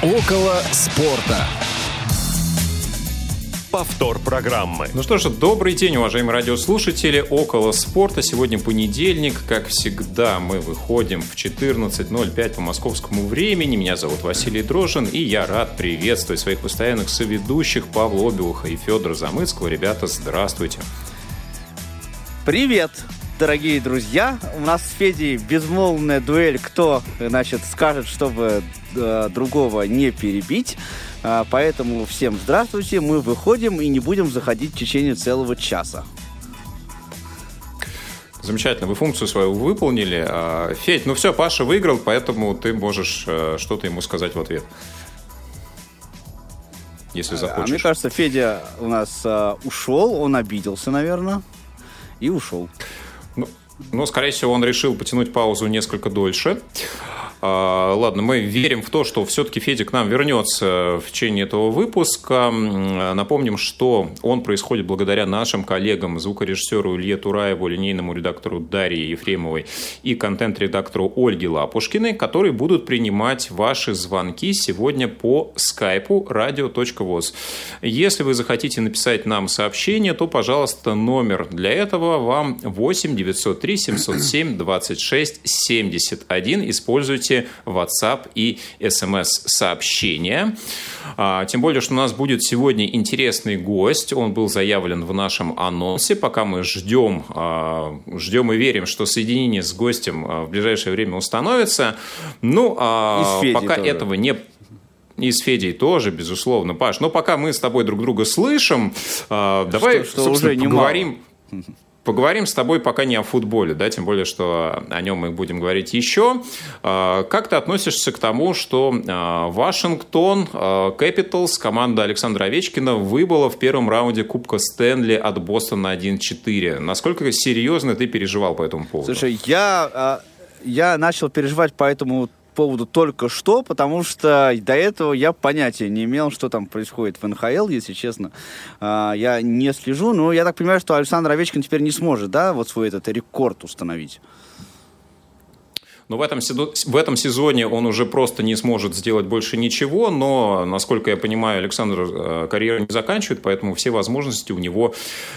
Около спорта. Повтор программы. Ну что ж, добрый день, уважаемые радиослушатели. Около спорта. Сегодня понедельник. Как всегда, мы выходим в 14.05 по московскому времени. Меня зовут Василий Дрожин, и я рад приветствовать своих постоянных соведущих Павла Обиуха и Федора Замыцкого. Ребята, здравствуйте. Привет! Дорогие друзья. У нас с Федей безмолвная дуэль, кто, значит, скажет, чтобы э, другого не перебить. А, поэтому всем здравствуйте, мы выходим и не будем заходить в течение целого часа. Замечательно, вы функцию свою выполнили. А, Федь, ну все, Паша выиграл, поэтому ты можешь э, что-то ему сказать в ответ. Если а, захочешь. А мне кажется, Федя у нас а, ушел, он обиделся, наверное, и ушел. Ну, скорее всего, он решил потянуть паузу несколько дольше. А, ладно, мы верим в то, что все-таки Федя к нам вернется в течение этого выпуска. Напомним, что он происходит благодаря нашим коллегам, звукорежиссеру Илье Тураеву, линейному редактору Дарье Ефремовой и контент-редактору Ольге Лапушкиной, которые будут принимать ваши звонки сегодня по скайпу radio.voz. Если вы захотите написать нам сообщение, то, пожалуйста, номер для этого вам 8 903 707 26 71. Используйте WhatsApp и смс-сообщения. А, тем более, что у нас будет сегодня интересный гость. Он был заявлен в нашем анонсе. Пока мы ждем, а, ждем и верим, что соединение с гостем а, в ближайшее время установится. Ну, а пока тоже. этого не и с Федей тоже, безусловно, Паш. Но пока мы с тобой друг друга слышим, давай, что, что уже поговорим. Мало. Поговорим с тобой пока не о футболе, да, тем более, что о нем мы будем говорить еще. А, как ты относишься к тому, что а, Вашингтон Кэпиталс, команда Александра Овечкина, выбыла в первом раунде Кубка Стэнли от Бостона 1-4? Насколько серьезно ты переживал по этому поводу? Слушай, я, а, я начал переживать по этому поводу только что, потому что до этого я понятия не имел, что там происходит в НХЛ, если честно. А, я не слежу, но я так понимаю, что Александр Овечкин теперь не сможет, да, вот свой этот рекорд установить. Но в этом, в этом сезоне он уже просто не сможет сделать больше ничего, но, насколько я понимаю, Александр э, карьеру не заканчивает, поэтому все возможности у него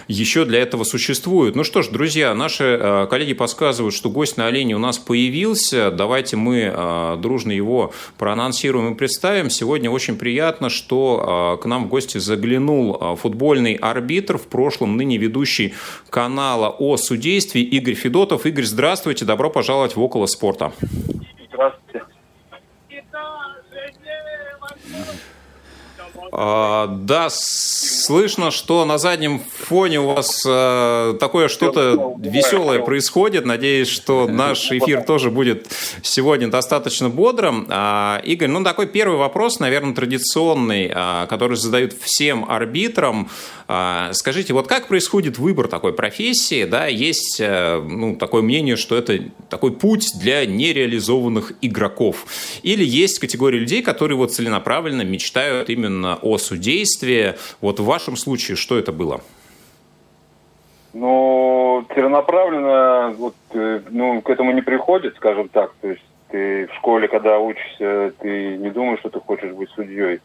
еще для этого существуют. Ну что ж, друзья, наши э, коллеги подсказывают, что гость на олене у нас появился. Давайте мы э, дружно его проанонсируем и представим. Сегодня очень приятно, что к нам в гости заглянул футбольный арбитр, в прошлом ныне ведущий канала о судействе Игорь Федотов. Игорь, здравствуйте, добро пожаловать в «Около спорта» спорта. А, да, слышно, что на заднем фоне у вас а, такое что-то веселое происходит. Надеюсь, что наш эфир тоже будет сегодня достаточно бодрым. А, Игорь, ну такой первый вопрос, наверное, традиционный, а, который задают всем арбитрам. А, скажите, вот как происходит выбор такой профессии? Да, есть э, ну, такое мнение, что это такой путь для нереализованных игроков. Или есть категория людей, которые вот целенаправленно мечтают именно о судействе. Вот в вашем случае что это было? Ну, целенаправленно вот, э, ну, к этому не приходит, скажем так. То есть ты в школе, когда учишься, ты не думаешь, что ты хочешь быть судьей.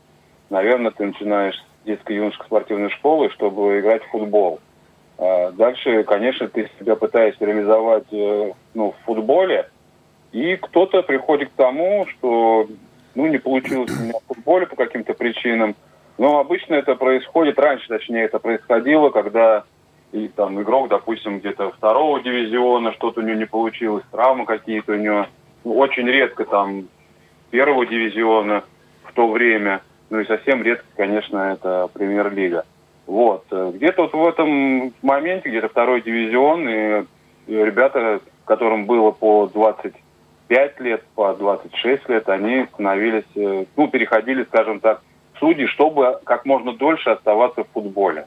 Наверное, ты начинаешь детско-юношеской спортивной школы, чтобы играть в футбол. А дальше, конечно, ты себя пытаешься реализовать э, ну, в футболе, и кто-то приходит к тому, что ну, не получилось у меня в футболе по каким-то причинам. Но обычно это происходит, раньше, точнее, это происходило, когда и, там, игрок, допустим, где-то второго дивизиона, что-то у него не получилось, травмы какие-то у него. Очень редко там первого дивизиона в то время – ну и совсем редко, конечно, это премьер-лига. Вот. Где-то вот в этом моменте, где-то второй дивизион, и, и ребята, которым было по 25 лет, по 26 лет, они становились, э, ну, переходили, скажем так, в судьи, чтобы как можно дольше оставаться в футболе.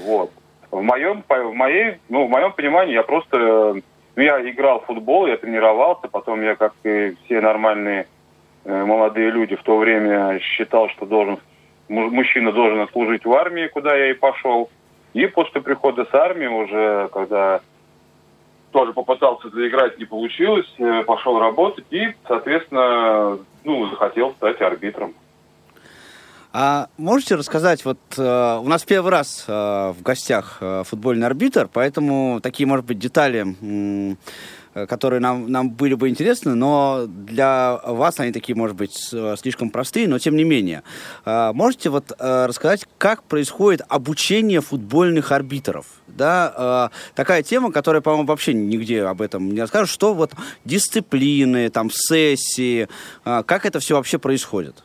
Вот. В моем, в моей, ну, в моем понимании я просто, ну, я играл в футбол, я тренировался, потом я, как и все нормальные Э, молодые люди в то время считал, что должен мужчина должен служить в армии, куда я и пошел. И после прихода с армии уже, когда тоже попытался заиграть, не получилось, э, пошел работать и, соответственно, ну, захотел стать арбитром. А можете рассказать, вот э, у нас первый раз э, в гостях э, футбольный арбитр, поэтому такие, может быть, детали, э, которые нам, нам были бы интересны, но для вас они такие, может быть, слишком простые, но тем не менее. Э, можете вот э, рассказать, как происходит обучение футбольных арбитров? Да, э, такая тема, которая, по-моему, вообще нигде об этом не расскажут, что вот дисциплины, там, сессии, э, как это все вообще происходит?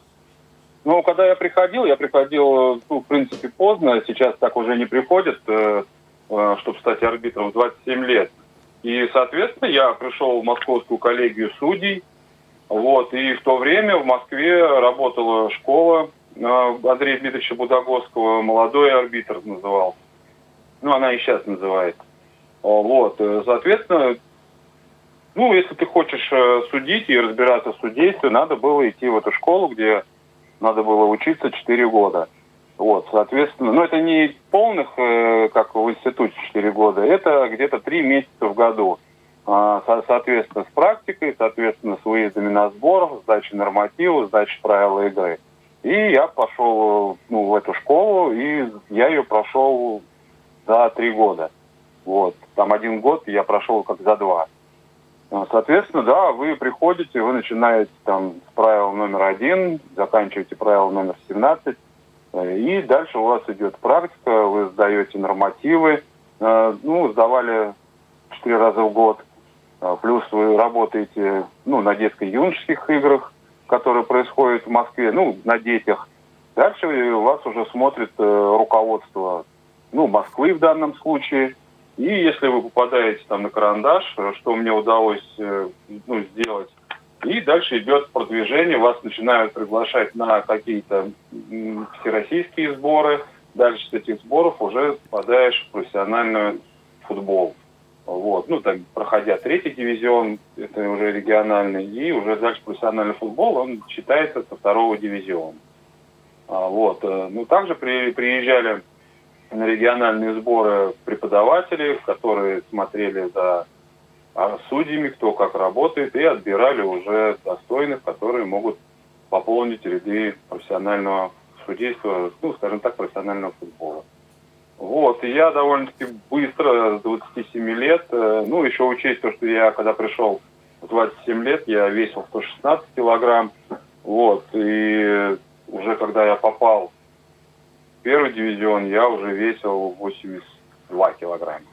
Ну, когда я приходил, я приходил, ну, в принципе, поздно. Сейчас так уже не приходят, э, э, чтобы стать арбитром, 27 лет. И, соответственно, я пришел в Московскую коллегию судей. Вот, и в то время в Москве работала школа э, Андрея Дмитриевича Будаговского, молодой арбитр называл. Ну, она и сейчас называет. Вот, соответственно, ну, если ты хочешь судить и разбираться в судействе, надо было идти в эту школу, где надо было учиться 4 года. Вот, соответственно, но это не полных, э, как в институте 4 года, это где-то 3 месяца в году. А, соответственно, с практикой, соответственно, с выездами на сбор, сдачей нормативов, сдачей правил игры. И я пошел ну, в эту школу, и я ее прошел за три года. Вот. Там один год я прошел как за два. А, соответственно, да, вы приходите, вы начинаете там с правила номер один, заканчиваете правило номер 17, э, и дальше у вас идет практика, вы сдаете нормативы, э, ну, сдавали четыре раза в год, э, плюс вы работаете, ну, на детско-юношеских играх, которые происходят в Москве, ну, на детях. Дальше у вас уже смотрит руководство, ну, Москвы в данном случае – и если вы попадаете там на карандаш, что мне удалось э, ну, сделать, и дальше идет продвижение, вас начинают приглашать на какие-то всероссийские сборы. Дальше с этих сборов уже попадаешь в профессиональный футбол. Вот. Ну, так, проходя третий дивизион, это уже региональный, и уже дальше профессиональный футбол, он считается со второго дивизиона. А, вот. Э, ну, также при, приезжали на региональные сборы преподавателей, которые смотрели за а, судьями, кто как работает, и отбирали уже достойных, которые могут пополнить ряды профессионального судейства, ну, скажем так, профессионального футбола. Вот, и я довольно-таки быстро, с 27 лет, э, ну, еще учесть то, что я, когда пришел в 27 лет, я весил 116 килограмм, вот, и уже когда я попал первый дивизион я уже весил 82 килограмма.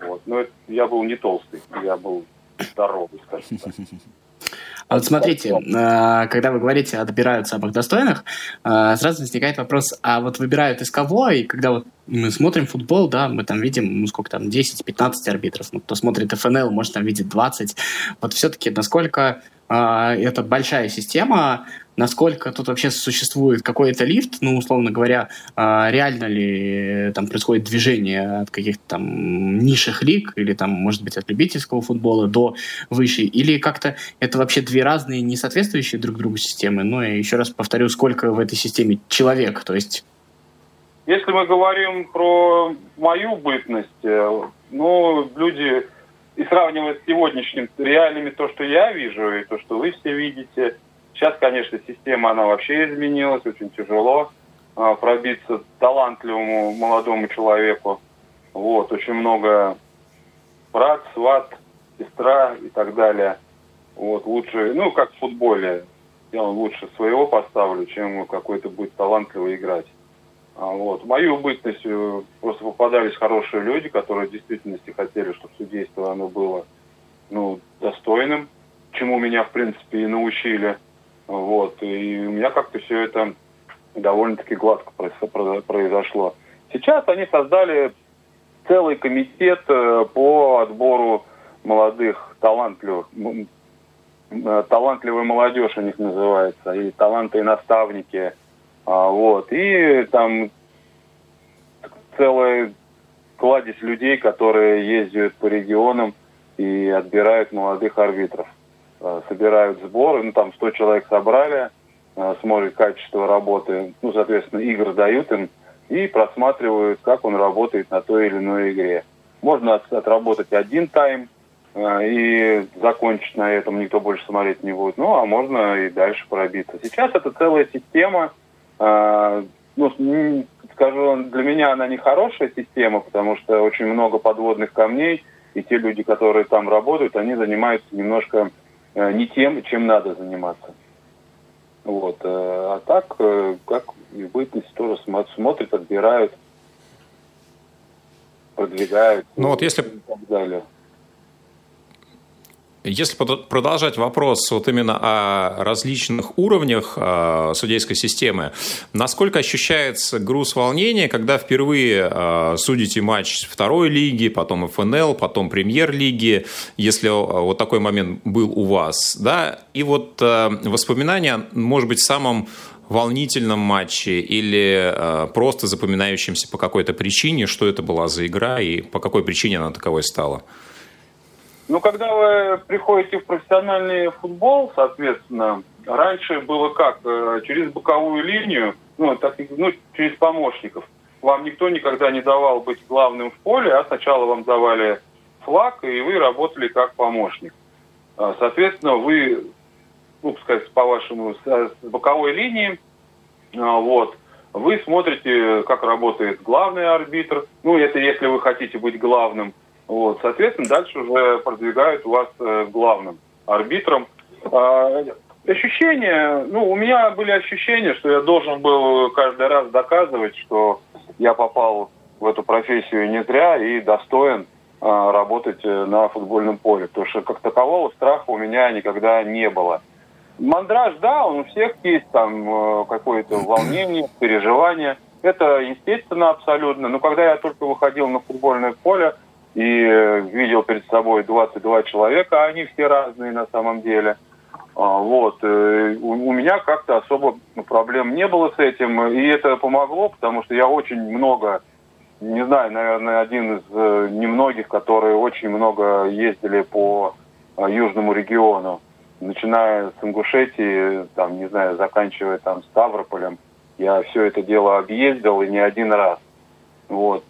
Вот. Но это, я был не толстый, я был здоровый, скажем так. А вот смотрите, э, когда вы говорите, отбирают самых достойных, э, сразу возникает вопрос, а вот выбирают из кого? И когда вот мы смотрим футбол, да, мы там видим, ну, сколько там, 10-15 арбитров. Ну, кто смотрит ФНЛ, может там видеть 20. Вот все-таки насколько э, это большая система, насколько тут вообще существует какой-то лифт, ну, условно говоря, а, реально ли там происходит движение от каких-то там низших лиг или там, может быть, от любительского футбола до высшей, или как-то это вообще две разные, не соответствующие друг другу системы, ну, и еще раз повторю, сколько в этой системе человек, то есть если мы говорим про мою бытность, э, ну, люди, и сравнивая с сегодняшним реальными то, что я вижу, и то, что вы все видите, Сейчас, конечно, система, она вообще изменилась, очень тяжело а, пробиться талантливому молодому человеку. Вот, очень много брат, сват, сестра и так далее. Вот, лучше, ну, как в футболе, я лучше своего поставлю, чем какой-то будет талантливый играть. А, вот. Мою бытность просто попадались хорошие люди, которые в действительности хотели, чтобы судейство оно было ну, достойным, чему меня, в принципе, и научили. Вот. И у меня как-то все это довольно-таки гладко произошло. Сейчас они создали целый комитет э, по отбору молодых, талантливых, э, талантливая молодежь у них называется, и таланты и наставники. А, вот. И там целая кладезь людей, которые ездят по регионам и отбирают молодых арбитров. Э, собирают сборы, ну там 100 человек собрали, э, смотрят качество работы, ну, соответственно, игры дают им и просматривают, как он работает на той или иной игре. Можно отработать один тайм и закончить на этом, никто больше смотреть не будет. Ну, а можно и дальше пробиться. Сейчас это целая система, ну, скажу, для меня она не хорошая система, потому что очень много подводных камней, и те люди, которые там работают, они занимаются немножко э, не тем, чем надо заниматься. Вот. Э, а так, э, как и бытность тоже смотрят, отбирают, продвигают. Ну вот если... И так далее. Если продолжать вопрос вот именно о различных уровнях э, судейской системы, насколько ощущается груз волнения, когда впервые э, судите матч второй лиги, потом ФНЛ, потом премьер-лиги, если э, вот такой момент был у вас, да, и вот воспоминания, может быть, самом волнительном матче или э, просто запоминающимся по какой-то причине, что это была за игра и по какой причине она таковой стала? Ну, когда вы приходите в профессиональный футбол, соответственно, раньше было как? Э, через боковую линию, ну, так, ну, через помощников. Вам никто никогда не давал быть главным в поле, а сначала вам давали флаг, и вы работали как помощник. А, соответственно, вы, ну, сказать, по-вашему, с боковой линии, а, вот, вы смотрите, как работает главный арбитр. Ну, это если вы хотите быть главным – вот, соответственно, дальше уже продвигают вас э, главным арбитром. А, ощущения, ну, у меня были ощущения, что я должен был каждый раз доказывать, что я попал в эту профессию не зря и достоин а, работать э, на футбольном поле. Потому что как такового страха у меня никогда не было. Мандраж, да, он у всех есть, там э, какое-то волнение, переживание. Это естественно абсолютно. Но когда я только выходил на футбольное поле, и э, видел перед собой 22 человека, а они все разные на самом деле. А, вот. Э, у меня как-то особо проблем не было с этим, и это помогло, потому что я очень много, не знаю, наверное, один из э, немногих, которые очень много ездили по южному региону, начиная с Ингушетии, там, не знаю, заканчивая там Ставрополем. Я все это дело объездил и не один раз. Вот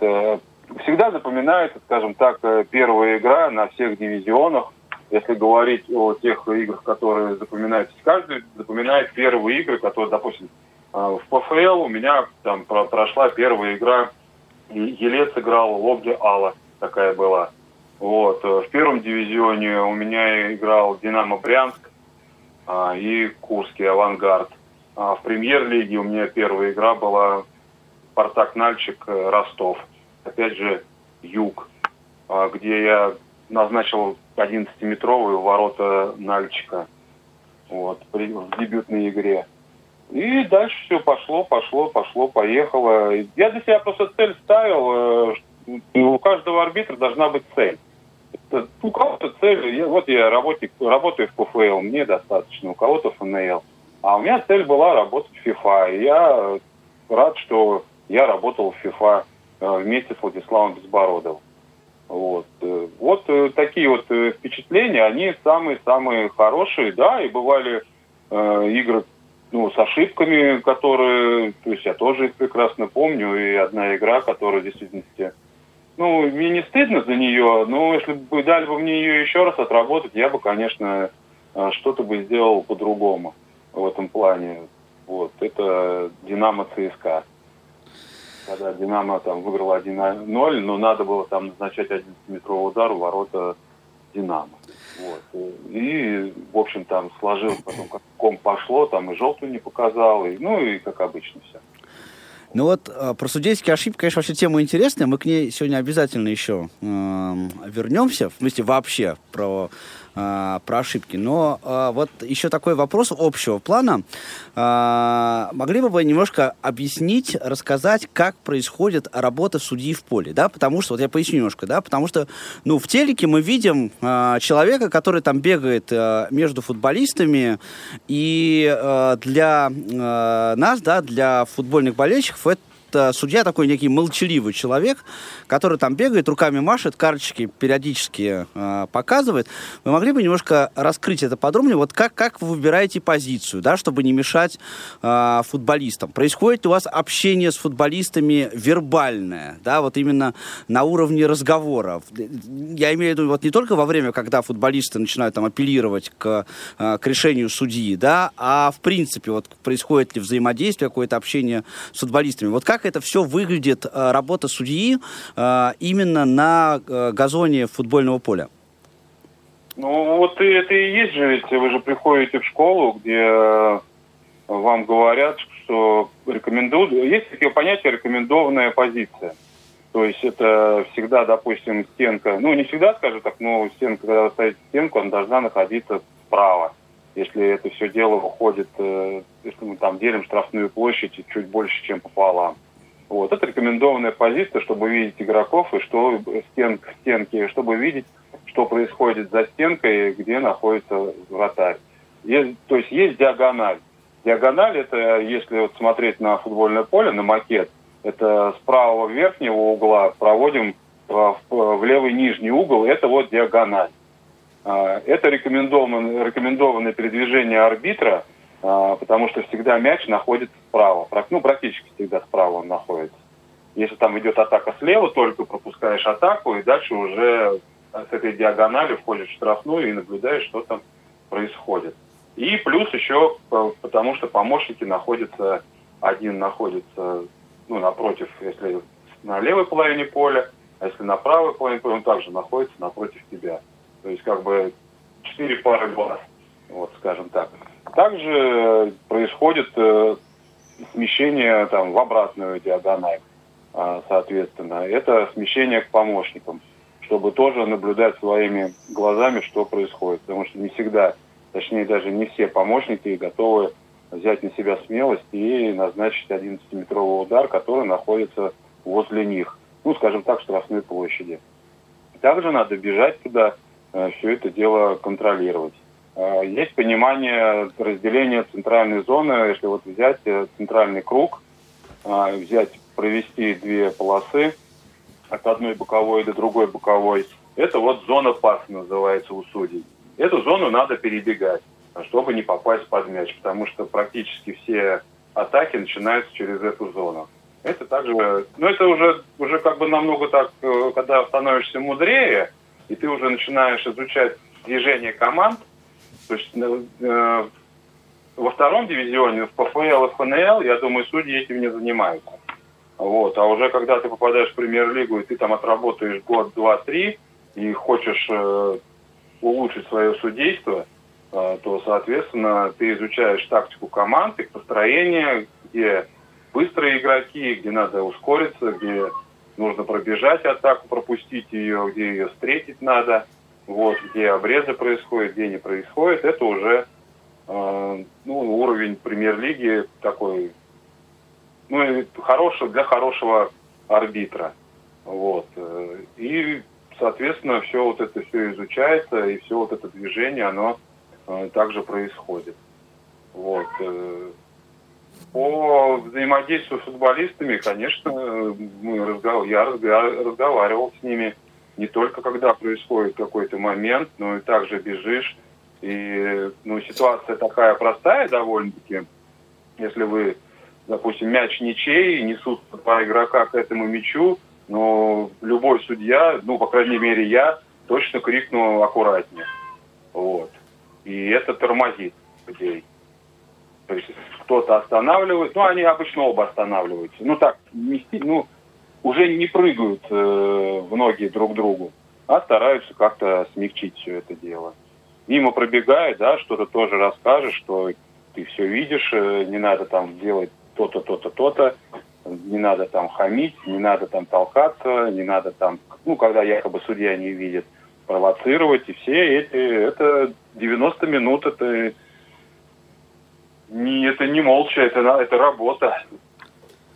всегда запоминается, скажем так, э, первая игра на всех дивизионах. Если говорить о тех играх, которые запоминаются, каждый запоминает первые игры, которые, допустим, э, в ПФЛ у меня там прошла первая игра, Елец играл Лобди Алла, такая была. Вот. Э, в первом дивизионе у меня играл Динамо Брянск а, и Курский Авангард. А в премьер-лиге у меня первая игра была Спартак Нальчик Ростов опять же, юг, а, где я назначил 11-метровые ворота Нальчика вот, в дебютной игре. И дальше все пошло, пошло, пошло, поехало. Я для себя просто цель ставил, э, у каждого арбитра должна быть цель. У кого-то цель, я, вот я работаю, работаю в ПФЛ, мне достаточно, у кого-то ФНЛ. А у меня цель была работать в ФИФА. И я рад, что я работал в ФИФА. Э, вместе с Владиславом Безбородовым. Вот. Э, вот э, такие вот впечатления, они самые-самые хорошие, да, и бывали э, игры ну, с ошибками, которые, то есть я тоже их прекрасно помню, и одна игра, которая в действительности, ну, мне не стыдно за нее, но если бы дали бы мне ее еще раз отработать, я бы, конечно, что-то бы сделал по-другому в этом плане. Вот, это «Динамо ЦСКА» когда «Динамо» там выиграла 1-0, но надо было там назначать 11-метровый удар у ворота «Динамо». Вот. И, в общем, там сложилось потом, как ком пошло, там и желтую не показал, и, ну и как обычно все. Ну вот а, про судейские ошибки, конечно, вообще тема интересная. Мы к ней сегодня обязательно еще э, вернемся. В смысле, вообще про а, про ошибки. Но а, вот еще такой вопрос общего плана. А, могли бы вы немножко объяснить, рассказать, как происходит работа судьи в поле, да? Потому что, вот я поясню немножко, да? Потому что, ну, в телеке мы видим человека, который там бегает между футболистами, и для нас, да, для футбольных болельщиков это судья такой некий молчаливый человек, который там бегает, руками машет, карточки периодически э, показывает. Вы могли бы немножко раскрыть это подробнее? Вот как, как вы выбираете позицию, да, чтобы не мешать э, футболистам? Происходит у вас общение с футболистами вербальное, да, вот именно на уровне разговоров? Я имею в виду вот не только во время, когда футболисты начинают там апеллировать к, э, к решению судьи, да, а в принципе вот происходит ли взаимодействие, какое-то общение с футболистами. Вот как это все выглядит, э, работа судьи э, именно на э, газоне футбольного поля? Ну, вот и это и есть же, ведь вы же приходите в школу, где вам говорят, что рекомендуют, есть такие понятия рекомендованная позиция. То есть это всегда, допустим, стенка, ну не всегда, скажем так, но стенка, когда вы ставите стенку, она должна находиться справа. Если это все дело уходит, э, если мы там делим штрафную площадь чуть больше, чем пополам. Вот. Это рекомендованная позиция, чтобы видеть игроков и что стен, стенки, чтобы видеть, что происходит за стенкой, где находится вратарь. Есть, то есть есть диагональ. Диагональ это, если вот смотреть на футбольное поле, на макет, это с правого верхнего угла проводим в, в левый нижний угол, это вот диагональ. А, это рекомендованное, рекомендованное передвижение арбитра, а, потому что всегда мяч находится справа. Ну, практически всегда справа он находится. Если там идет атака слева, только пропускаешь атаку, и дальше уже с этой диагонали входишь в штрафную и наблюдаешь, что там происходит. И плюс еще, потому что помощники находятся, один находится ну, напротив, если на левой половине поля, а если на правой половине поля, он также находится напротив тебя. То есть как бы четыре пары глаз, вот скажем так. Также происходит э, смещение там, в обратную диагональ, э, соответственно. Это смещение к помощникам, чтобы тоже наблюдать своими глазами, что происходит. Потому что не всегда, точнее даже не все помощники готовы взять на себя смелость и назначить 11-метровый удар, который находится возле них, ну, скажем так, штрафной площади. Также надо бежать туда, э, все это дело контролировать. Э, есть понимание разделения центральной зоны, если вот взять э, центральный круг, взять, провести две полосы от одной боковой до другой боковой, это вот зона паса называется у судей. Эту зону надо перебегать чтобы не попасть под мяч, потому что практически все атаки начинаются через эту зону. Это также, ну это уже, уже как бы намного так, э, когда становишься мудрее, и ты уже начинаешь изучать движение команд, то есть э, э во втором дивизионе, в ПФЛ и ФНЛ, я думаю, судьи этим не занимаются. Вот. А уже когда ты попадаешь в премьер-лигу, и ты там отработаешь год, два, три, и хочешь э, улучшить свое судейство – а, то, соответственно, ты изучаешь тактику команд, их построение, где быстрые игроки, где надо ускориться, где нужно пробежать атаку, пропустить ее, где ее встретить надо, вот, где обрезы происходят, где не происходит. Это уже э, ну, уровень премьер-лиги такой, ну, хороший, для хорошего арбитра. Вот. И, соответственно, все вот это все изучается, и все вот это движение, оно Э, также происходит. Вот. Э, по взаимодействию с футболистами, конечно, мы разгов... я разговаривал с ними не только когда происходит какой-то момент, но и также бежишь. И ну, ситуация такая простая довольно-таки. Если вы, допустим, мяч ничей, несут два игрока к этому мячу, но любой судья, ну, по крайней мере, я точно крикну аккуратнее. Вот и это тормозит людей. То есть кто-то останавливает, ну, они обычно оба останавливаются. Ну, так, не, ну, уже не прыгают э, в ноги друг другу, а стараются как-то смягчить все это дело. Мимо пробегает, да, что-то тоже расскажешь, что ты все видишь, э, не надо там делать то-то, то-то, то-то, не надо там хамить, не надо там толкаться, не надо там, ну, когда якобы судья не видит – провоцировать, и все эти, это 90 минут, это не, это не молча, это, это работа.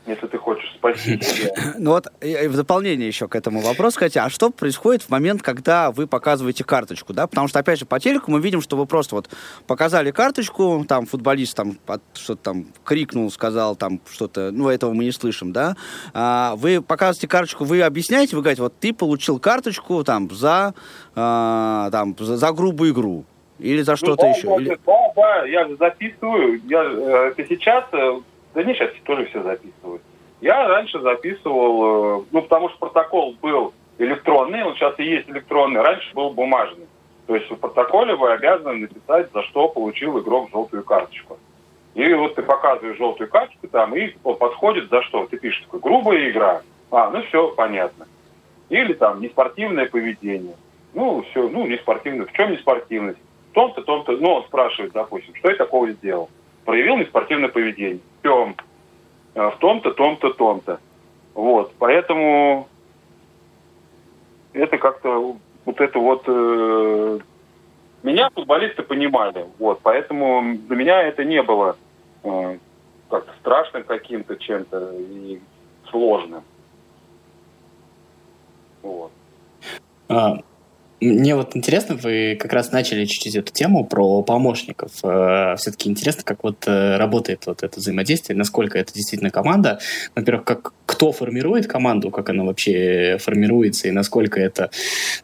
Если ты хочешь спасти себя. Ну вот, в дополнение еще к этому вопросу, хотя, а что происходит в момент, когда вы показываете карточку, да? Потому что, опять же, по телеку мы видим, что вы просто вот показали карточку, там футболист там что-то там крикнул, сказал там что-то, ну, этого мы не слышим, да? А, вы показываете карточку, вы объясняете, вы говорите, вот ты получил карточку там за, а, там, за, за грубую игру. Или за что-то ну, да, еще? Да, Или... да, да, я же записываю. Я, э, это сейчас э, да не, сейчас тоже все записывают. Я раньше записывал, э, ну, потому что протокол был электронный, он сейчас и есть электронный, раньше был бумажный. То есть в протоколе вы обязаны написать, за что получил игрок желтую карточку. И вот ты показываешь желтую карточку там, и он подходит за что? Ты пишешь такой, грубая игра. А, ну все, понятно. Или там неспортивное поведение. Ну, все, ну, неспортивное. В чем неспортивность? В том-то, том-то, ну, он спрашивает, допустим, что я такого сделал? Проявил неспортивное поведение всем, э, в том-то, том-то, том-то. Вот, поэтому это как-то вот это вот э, меня футболисты понимали, вот, поэтому для меня это не было э, как-то страшным каким-то чем-то и сложным. Вот. А, мне вот интересно, вы как раз начали чуть-чуть эту тему про помощников. Э, Все-таки интересно, как вот э, работает вот это взаимодействие, насколько это действительно команда. Во-первых, как кто формирует команду, как она вообще формируется, и насколько это,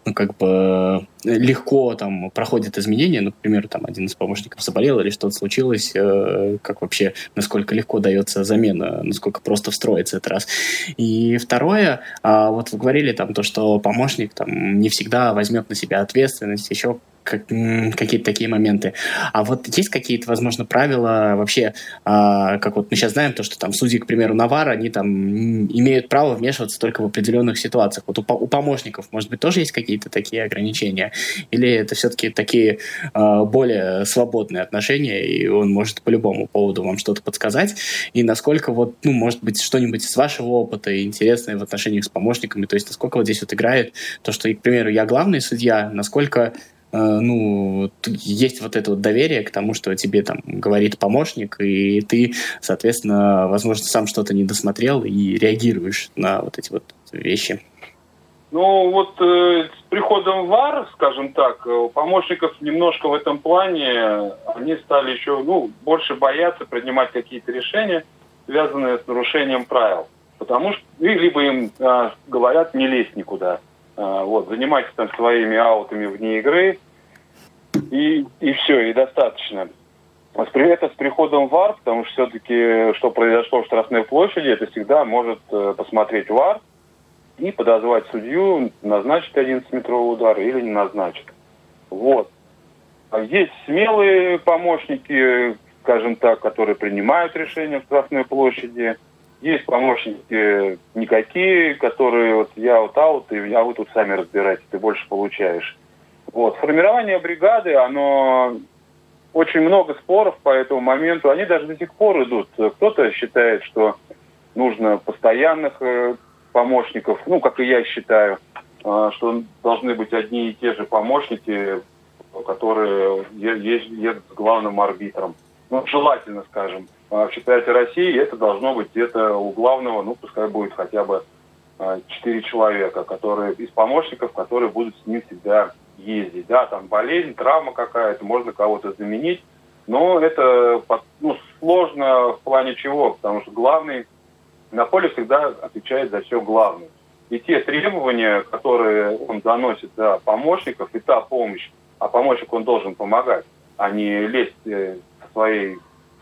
ну, как бы легко там проходит изменения, ну, к там один из помощников заболел или что-то случилось, э, как вообще, насколько легко дается замена, насколько просто встроится этот раз. И второе, а вот вы говорили там то, что помощник там не всегда возьмет на себя ответственность, еще как, какие-то такие моменты. А вот есть какие-то, возможно, правила вообще, а, как вот мы сейчас знаем, то, что там судьи, к примеру, Навара, они там имеют право вмешиваться только в определенных ситуациях. Вот у, у помощников, может быть, тоже есть какие-то такие ограничения? Или это все-таки такие а, более свободные отношения, и он может по любому поводу вам что-то подсказать? И насколько вот, ну, может быть, что-нибудь из вашего опыта интересное в отношениях с помощниками, то есть насколько вот здесь вот играет то, что, к примеру, я главный судья, насколько ну, есть вот это вот доверие к тому, что тебе там говорит помощник, и ты, соответственно, возможно, сам что-то не досмотрел и реагируешь на вот эти вот вещи. Ну, вот э, с приходом ВАР, скажем так, э, у помощников немножко в этом плане, они стали еще, ну, больше бояться принимать какие-то решения, связанные с нарушением правил. Потому что, ну, либо им э, говорят, не лезь никуда. А, вот, занимайтесь там своими аутами вне игры, и, и все, и достаточно. Это с приходом ВАР, потому что все-таки, что произошло в штрафной площади, это всегда может э, посмотреть ВАР и подозвать судью, назначить 11-метровый удар или не назначить. Вот. А есть смелые помощники, скажем так, которые принимают решения в штрафной площади – есть помощники никакие, которые вот я вот аут, и а вы тут сами разбирайтесь, ты больше получаешь. Вот. Формирование бригады, оно очень много споров по этому моменту. Они даже до сих пор идут. Кто-то считает, что нужно постоянных э, помощников, ну, как и я считаю, э, что должны быть одни и те же помощники, которые ездят с главным арбитром. Ну, желательно, скажем. А в чемпионате России это должно быть где-то у главного, ну, пускай будет хотя бы а, четыре человека, которые из помощников, которые будут с ним всегда ездить. Да, там болезнь, травма какая-то, можно кого-то заменить, но это ну, сложно в плане чего, потому что главный на поле всегда отвечает за все главный. И те требования, которые он заносит за помощников, и та помощь, а помощник он должен помогать, а не лезть э, своей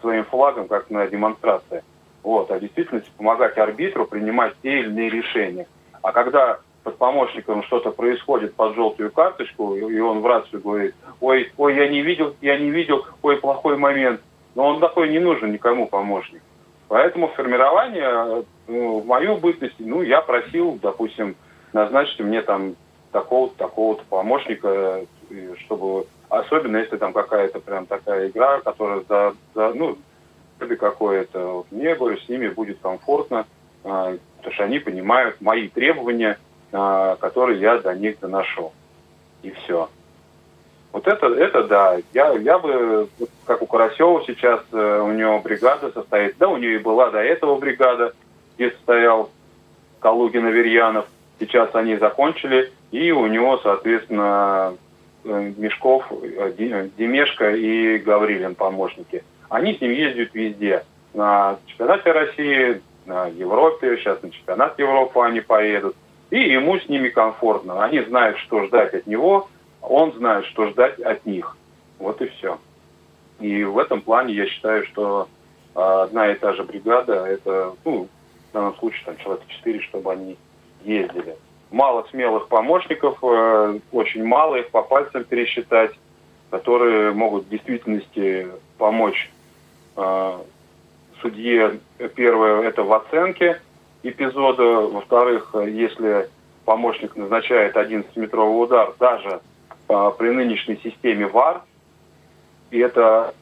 своим флагом, как на демонстрации. Вот, а действительно помогать арбитру принимать те или иные решения. А когда под помощником что-то происходит под желтую карточку, и он в рацию говорит, ой, ой, я не видел, я не видел, ой, плохой момент. Но он такой не нужен никому помощник. Поэтому формирование, ну, в мою бытность, ну, я просил, допустим, назначить мне там такого-то, такого-то помощника, чтобы Особенно если там какая-то прям такая игра, которая за, за ну, какое-то. Вот мне, говорю, с ними будет комфортно, а, потому что они понимают мои требования, а, которые я до них доношу. И все. Вот это, это да. Я, я бы, как у Карасева сейчас, э, у него бригада состоит, да, у нее и была до этого бригада, где стоял Калугин Аверьянов. Сейчас они закончили, и у него, соответственно, э, Мешков, э, Демешко и Гаврилин помощники. Они с ним ездят везде. На чемпионате России, на Европе, сейчас на чемпионат Европы они поедут. И ему с ними комфортно. Они знают, что ждать от него, он знает, что ждать от них. Вот и все. И в этом плане я считаю, что а, одна и та же бригада, это, ну, в данном случае, там, человек 4, чтобы они ездили. Мало смелых помощников, э, очень мало их по пальцам пересчитать, которые могут в действительности помочь э, судье. Первое, это в оценке эпизода. Во-вторых, если помощник назначает 11-метровый удар, даже э, при нынешней системе ВАР, и это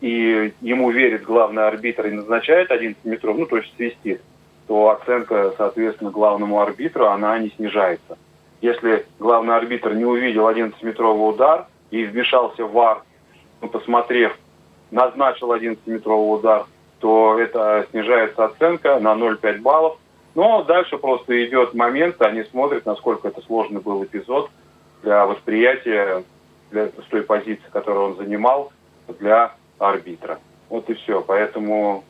и ему верит главный арбитр и назначает 11 метров, ну, то есть свистит, то оценка, соответственно, главному арбитру, она не снижается. Если главный арбитр не увидел 11-метровый удар и вмешался в ВАР, ну, посмотрев, назначил 11-метровый удар, то это снижается оценка на 0,5 баллов. Но дальше просто идет момент, они смотрят, насколько это сложный был эпизод для восприятия для, с той позиции, которую он занимал, для арбитра. Вот и все. Поэтому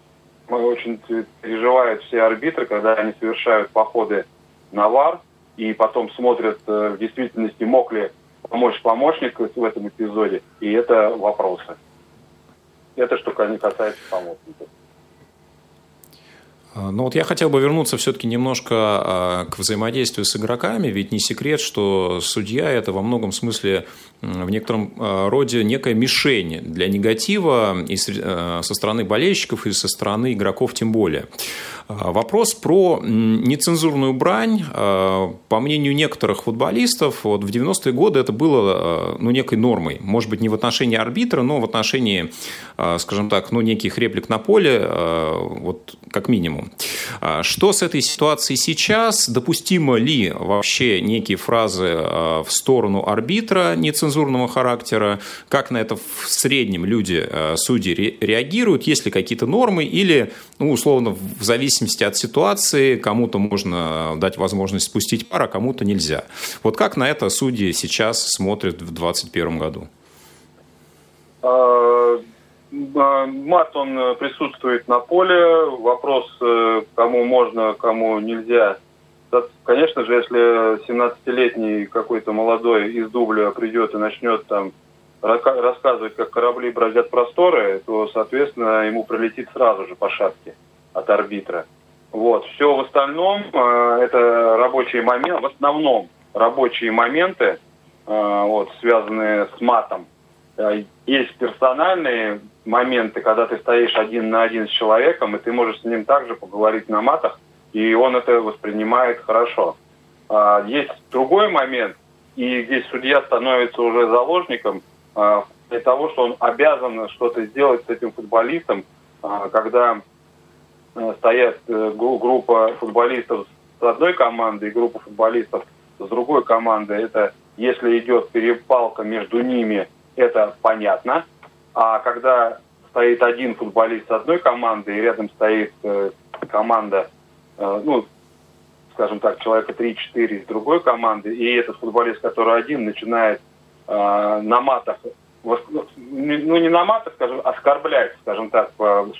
очень переживают все арбитры, когда они совершают походы на ВАР и потом смотрят э, в действительности, мог ли помочь помощник в этом эпизоде, и это вопросы. Это что касается помощников. Ну вот я хотел бы вернуться все-таки немножко а, к взаимодействию с игроками, ведь не секрет, что судья это во многом смысле в некотором а, роде некая мишень для негатива и со стороны болельщиков, и со стороны игроков тем более. Вопрос про нецензурную брань. По мнению некоторых футболистов, вот в 90-е годы это было ну, некой нормой. Может быть, не в отношении арбитра, но в отношении, скажем так, ну, неких реплик на поле, вот как минимум. А что с этой ситуацией сейчас? Допустимо ли вообще некие фразы а, в сторону арбитра нецензурного характера? Как на это в среднем люди, а, судьи, реагируют? Есть ли какие-то нормы? Или, ну, условно, в зависимости от ситуации, кому-то можно дать возможность спустить пар, а кому-то нельзя. Вот как на это судьи сейчас смотрят в 2021 году? Мат, он э, присутствует на поле. Вопрос, э, кому можно, кому нельзя. Конечно же, если 17-летний какой-то молодой из дубля придет и начнет там рассказывать, как корабли бродят просторы, то, соответственно, ему прилетит сразу же по шапке от арбитра. Вот. Все в остальном э, это рабочие моменты, в основном рабочие моменты, вот, связанные с матом. Есть персональные моменты, когда ты стоишь один на один с человеком, и ты можешь с ним также поговорить на матах, и он это воспринимает хорошо. А, есть другой момент, и здесь судья становится уже заложником а, для того, что он обязан что-то сделать с этим футболистом, а, когда а, стоят а, группа футболистов с одной команды и группа футболистов с другой команды. Это если идет перепалка между ними, это понятно. А когда стоит один футболист одной команды и рядом стоит э, команда, э, ну, скажем так, человека 3-4 из другой команды, и этот футболист, который один, начинает э, на матах, ну, не на матах, скажем, оскорблять, скажем так,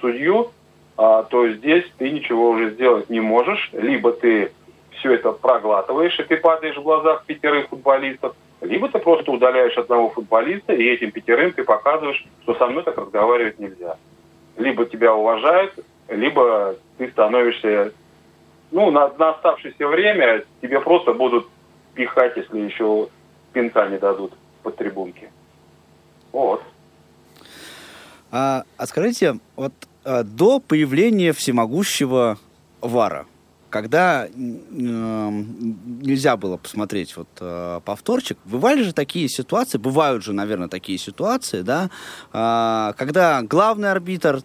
судью, э, то здесь ты ничего уже сделать не можешь. Либо ты все это проглатываешь, и ты падаешь в глазах пятерых футболистов, либо ты просто удаляешь одного футболиста, и этим пятерым ты показываешь, что со мной так разговаривать нельзя. Либо тебя уважают, либо ты становишься, ну, на, на оставшееся время тебе просто будут пихать, если еще пинка не дадут под трибунки. Вот. А, а скажите, вот а, до появления всемогущего ВАРа, когда э, нельзя было посмотреть вот э, повторчик, бывали же такие ситуации, бывают же, наверное, такие ситуации, да, э, когда главный арбитр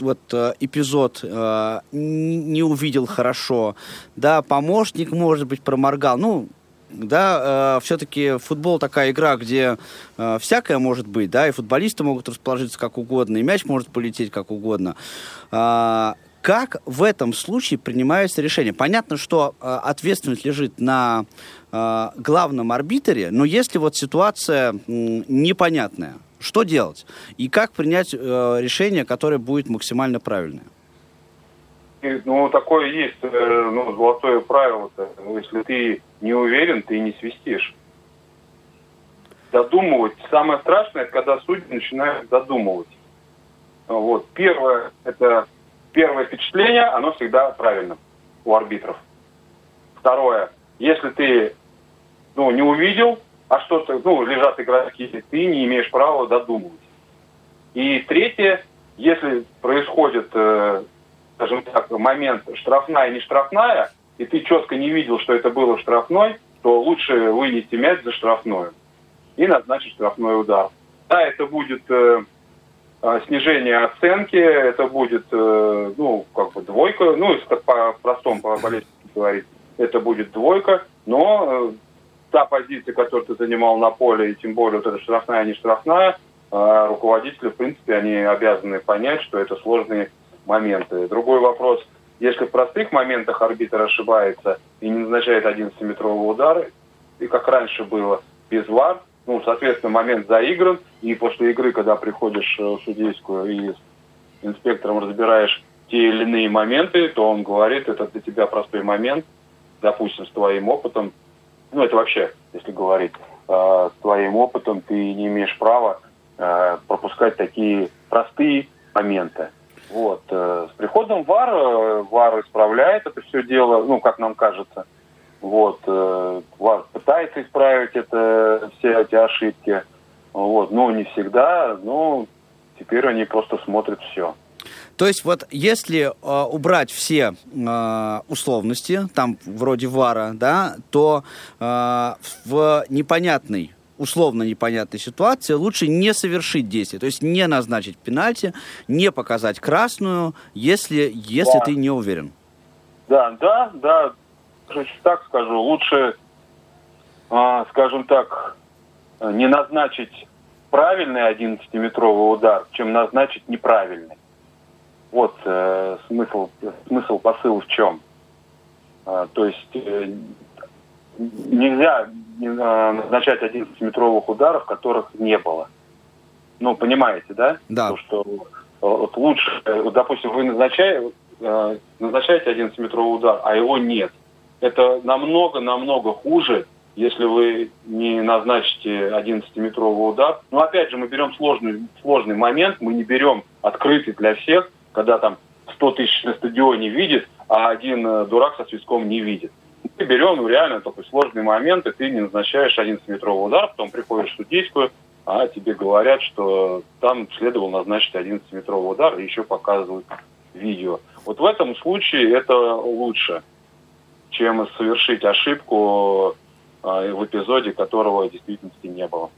вот э, эпизод э, не увидел хорошо, да, помощник, может быть, проморгал, ну, да, э, все-таки футбол такая игра, где э, всякое может быть, да, и футболисты могут расположиться как угодно, и мяч может полететь как угодно. Э, как в этом случае принимается решение? Понятно, что э, ответственность лежит на э, главном арбитре, но если вот ситуация э, непонятная, что делать? И как принять э, решение, которое будет максимально правильное? ну, такое есть, э, ну, золотое правило. -то. Ну, если ты не уверен, ты не свистишь. Додумывать. Самое страшное, когда судьи начинают додумывать. Вот. Первое, это первое впечатление, оно всегда правильно у арбитров. Второе, если ты ну, не увидел, а что-то, ну, лежат игроки, ты не имеешь права додумывать. И третье, если происходит э, скажем так, момент штрафная, не штрафная, и ты четко не видел, что это было штрафной, то лучше вынести мяч за штрафную и назначить штрафной удар. Да, это будет э, снижение оценки, это будет, э, ну, как бы двойка, ну, если по-простому, по болельщику говорить, это будет двойка, но э, та позиция, которую ты занимал на поле, и тем более вот эта штрафная, не штрафная, э, руководители, в принципе, они обязаны понять, что это сложные моменты. Другой вопрос, если в простых моментах арбитр ошибается и не назначает 11-метровый удар, и как раньше было, без ВАР, ну, соответственно, момент заигран, и после игры, когда приходишь э, в судейскую и с инспектором разбираешь те или иные моменты, то он говорит, это для тебя простой момент, допустим, с твоим опытом, ну, это вообще, если говорить, э, с твоим опытом ты не имеешь права э, пропускать такие простые моменты. Вот. Э, с приходом ВАР, э, ВАР исправляет это все дело, ну, как нам кажется. Вот. ВАР пытается исправить это, все эти ошибки. Вот. Но не всегда, но теперь они просто смотрят все. То есть вот если э, убрать все э, условности, там вроде ВАРа, да, то э, в непонятный условно непонятной ситуации лучше не совершить действие, то есть не назначить пенальти, не показать красную, если, если да. ты не уверен. Да, да, да, так скажу, лучше, скажем так, не назначить правильный 11-метровый удар, чем назначить неправильный. Вот э, смысл, смысл посыл в чем. А, то есть э, нельзя назначать 11-метровых ударов, которых не было. Ну, понимаете, да? Да. То, что вот лучше, допустим, вы назначаете, э, назначаете 11-метровый удар, а его нет. Это намного-намного хуже, если вы не назначите 11-метровый удар. Но опять же, мы берем сложный, сложный момент, мы не берем открытый для всех, когда там 100 тысяч на стадионе видит, а один э, дурак со свистком не видит. Мы берем ну, реально такой сложный момент, и ты не назначаешь 11-метровый удар, потом приходишь в судейскую, а тебе говорят, что там следовало назначить 11-метровый удар, и еще показывают видео. Вот в этом случае это лучше, чем совершить ошибку в эпизоде, которого в действительности не было.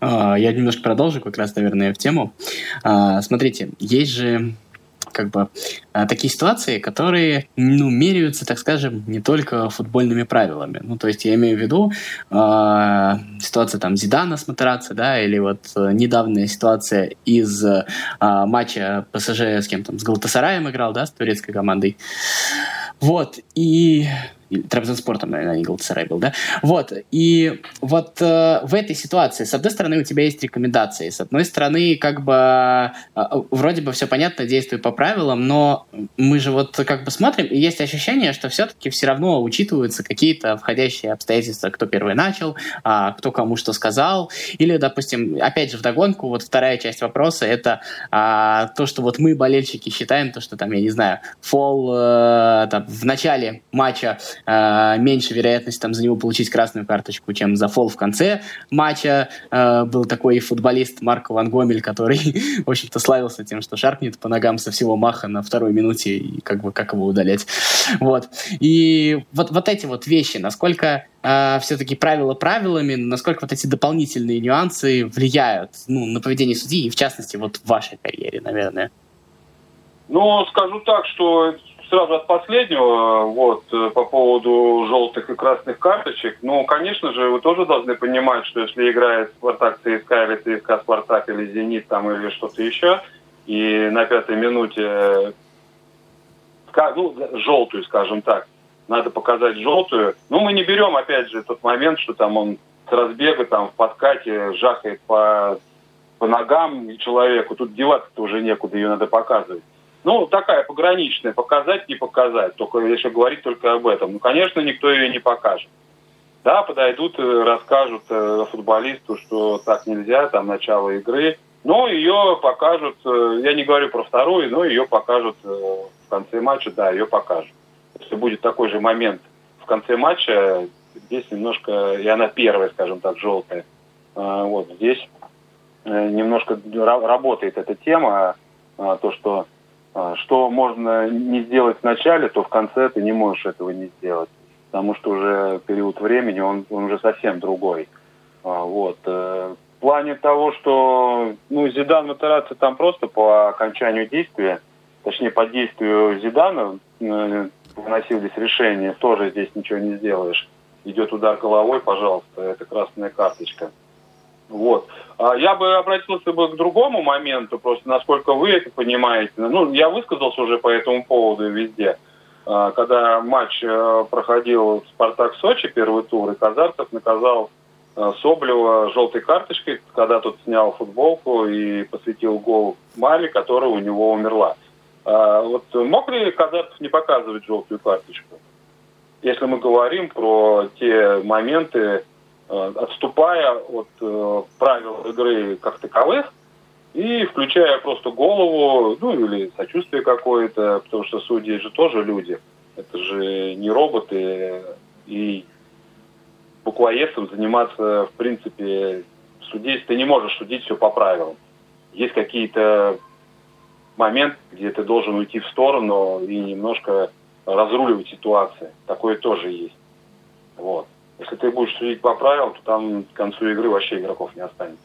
А, я немножко продолжу, как раз, наверное, в тему. А, смотрите, есть же как бы а, такие ситуации, которые, ну, меряются, так скажем, не только футбольными правилами. Ну, то есть я имею в виду э, ситуация там Зидана с Матераци, да, или вот э, недавняя ситуация из э, матча ПСЖ с кем там, с Галатасараем играл, да, с турецкой командой. Вот, и Трабзонспортом, наверное, не Галатасарай был, да? Вот, и вот э, в этой ситуации, с одной стороны, у тебя есть рекомендации, с одной стороны, как бы, э, вроде бы все понятно, действует по правилам, но мы же вот как бы смотрим, и есть ощущение, что все-таки все равно учитываются какие-то входящие обстоятельства, кто первый начал, а, кто кому что сказал, или, допустим, опять же, вдогонку, вот вторая часть вопроса, это а, то, что вот мы, болельщики, считаем, то, что там, я не знаю, фол э, там, в начале матча э, меньше вероятность там за него получить красную карточку, чем за фол в конце матча. Э, был такой футболист Марко Ван Гомель, который, в общем-то, славился тем, что шарпнет по ногам со всего маха на второй минуте, и как бы как его удалять. Вот. И вот, вот эти вот вещи, насколько э, все-таки правила правилами, насколько вот эти дополнительные нюансы влияют ну, на поведение судьи, и в частности, вот в вашей карьере, наверное. Ну, скажу так, что сразу от последнего, вот, э, по поводу желтых и красных карточек. Ну, конечно же, вы тоже должны понимать, что если играет Спартак ЦСКА или ЦСКА Спартак или Зенит там или что-то еще, и на пятой минуте, ну, желтую, скажем так, надо показать желтую. Но мы не берем, опять же, тот момент, что там он с разбега там в подкате жахает по, по ногам человеку. Тут деваться-то уже некуда, ее надо показывать. Ну, такая пограничная, показать, не показать. Только если говорить только об этом. Ну, конечно, никто ее не покажет. Да, подойдут, расскажут э, футболисту, что так нельзя, там начало игры. Но ее покажут, э, я не говорю про вторую, но ее покажут э, в конце матча, да, ее покажут. Если будет такой же момент в конце матча, здесь немножко, и она первая, скажем так, желтая. Вот здесь немножко работает эта тема, то, что что можно не сделать в начале, то в конце ты не можешь этого не сделать потому что уже период времени, он, он уже совсем другой. А, вот. Э, в плане того, что ну, Зидан Матераци там просто по окончанию действия, точнее по действию Зидана э, выносились решения, тоже здесь ничего не сделаешь. Идет удар головой, пожалуйста, это красная карточка. Вот. А я бы обратился бы к другому моменту, просто насколько вы это понимаете. Ну, я высказался уже по этому поводу везде. А, когда матч э, проходил «Спартак» Сочи, первый тур, и Казарцев наказал э, Соблева желтой карточкой, когда тот снял футболку и посвятил гол Мали, которая у него умерла. А вот мог ли Казарцев не показывать желтую карточку? Если мы говорим про те моменты, отступая от правил игры как таковых, и включая просто голову, ну или сочувствие какое-то, потому что судьи же тоже люди. Это же не роботы. И буквоедством заниматься, в принципе, судейством ты не можешь судить все по правилам. Есть какие-то моменты, где ты должен уйти в сторону и немножко разруливать ситуации. Такое тоже есть. Вот. Если ты будешь судить по правилам, то там к концу игры вообще игроков не останется.